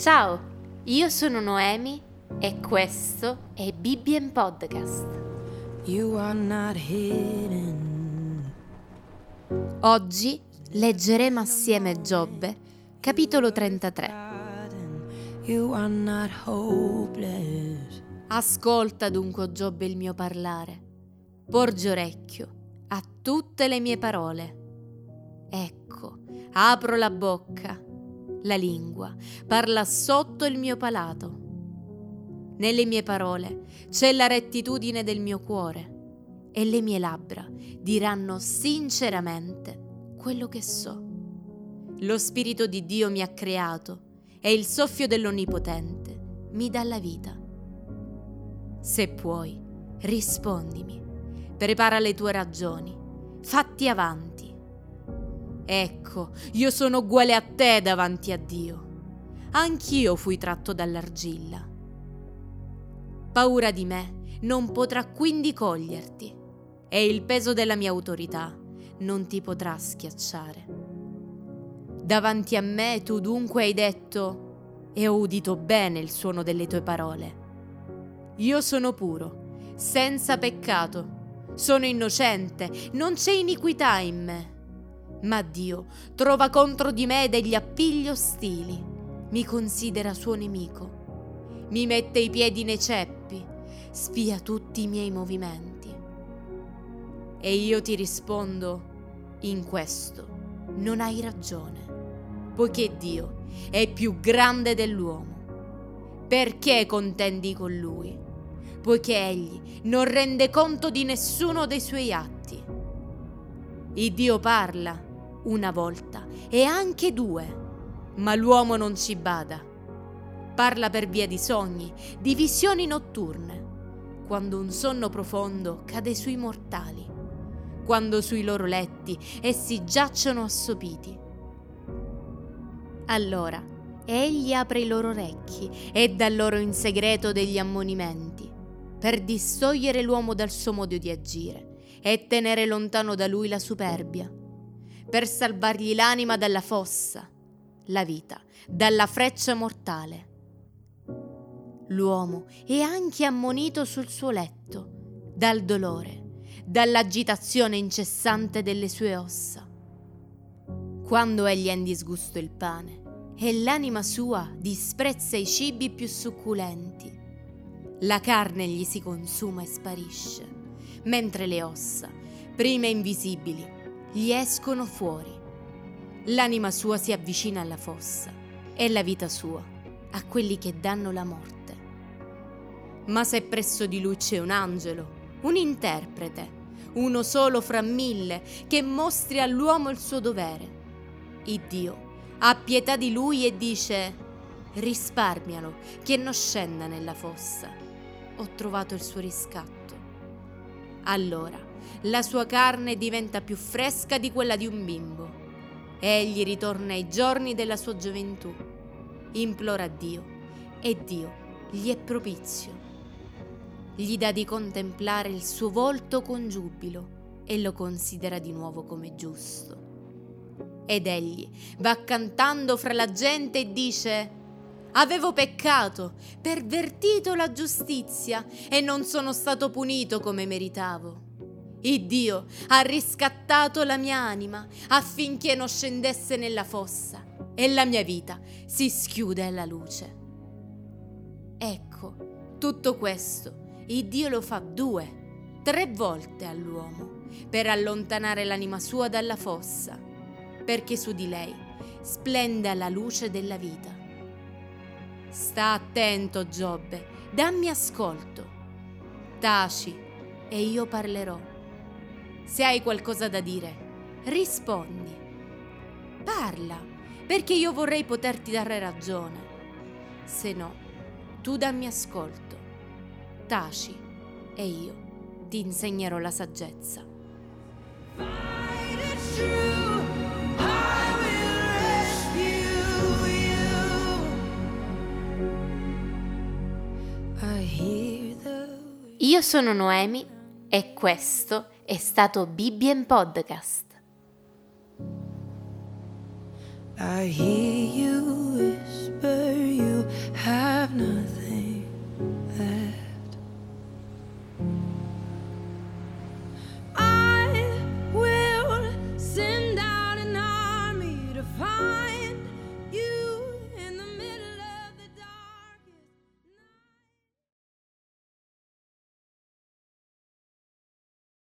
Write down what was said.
Ciao, io sono Noemi e questo è Bibbien Podcast. You are not hidden. Oggi leggeremo assieme Giobbe, capitolo 33. You are not hopeless. Ascolta dunque, Giobbe, il mio parlare. Porgi orecchio a tutte le mie parole. Ecco, apro la bocca, la lingua parla sotto il mio palato. Nelle mie parole c'è la rettitudine del mio cuore e le mie labbra diranno sinceramente quello che so. Lo Spirito di Dio mi ha creato e il soffio dell'Onnipotente mi dà la vita. Se puoi, rispondimi, prepara le tue ragioni, fatti avanti. Ecco, io sono uguale a te davanti a Dio. Anch'io fui tratto dall'argilla. Paura di me non potrà quindi coglierti e il peso della mia autorità non ti potrà schiacciare. Davanti a me tu dunque hai detto e ho udito bene il suono delle tue parole. Io sono puro, senza peccato, sono innocente, non c'è iniquità in me. Ma Dio trova contro di me degli appigli ostili, mi considera suo nemico, mi mette i piedi nei ceppi, spia tutti i miei movimenti. E io ti rispondo, in questo non hai ragione, poiché Dio è più grande dell'uomo. Perché contendi con lui? poiché egli non rende conto di nessuno dei suoi atti. Il Dio parla una volta e anche due, ma l'uomo non ci bada. Parla per via di sogni, di visioni notturne, quando un sonno profondo cade sui mortali, quando sui loro letti essi giacciono assopiti. Allora egli apre i loro orecchi e dà loro in segreto degli ammonimenti per distogliere l'uomo dal suo modo di agire e tenere lontano da lui la superbia, per salvargli l'anima dalla fossa, la vita dalla freccia mortale. L'uomo è anche ammonito sul suo letto, dal dolore, dall'agitazione incessante delle sue ossa. Quando egli è in disgusto il pane e l'anima sua disprezza i cibi più succulenti, la carne gli si consuma e sparisce, mentre le ossa, prima invisibili, gli escono fuori. L'anima sua si avvicina alla fossa e la vita sua a quelli che danno la morte. Ma se presso di lui c'è un angelo, un interprete, uno solo fra mille, che mostri all'uomo il suo dovere, il Dio ha pietà di lui e dice risparmialo, che non scenda nella fossa ho trovato il suo riscatto. Allora la sua carne diventa più fresca di quella di un bimbo. Egli ritorna ai giorni della sua gioventù, implora Dio e Dio gli è propizio. Gli dà di contemplare il suo volto con giubilo e lo considera di nuovo come giusto. Ed egli va cantando fra la gente e dice Avevo peccato, pervertito la giustizia e non sono stato punito come meritavo. Il Dio ha riscattato la mia anima affinché non scendesse nella fossa e la mia vita si schiude alla luce. Ecco, tutto questo il Dio lo fa due, tre volte all'uomo per allontanare l'anima sua dalla fossa, perché su di lei splenda la luce della vita. Sta attento, Giobbe, dammi ascolto. Taci e io parlerò. Se hai qualcosa da dire, rispondi. Parla, perché io vorrei poterti dare ragione. Se no, tu dammi ascolto. Taci e io ti insegnerò la saggezza. Io sono Noemi e questo è stato Bibbien Podcast. I hear you whisper you have nothing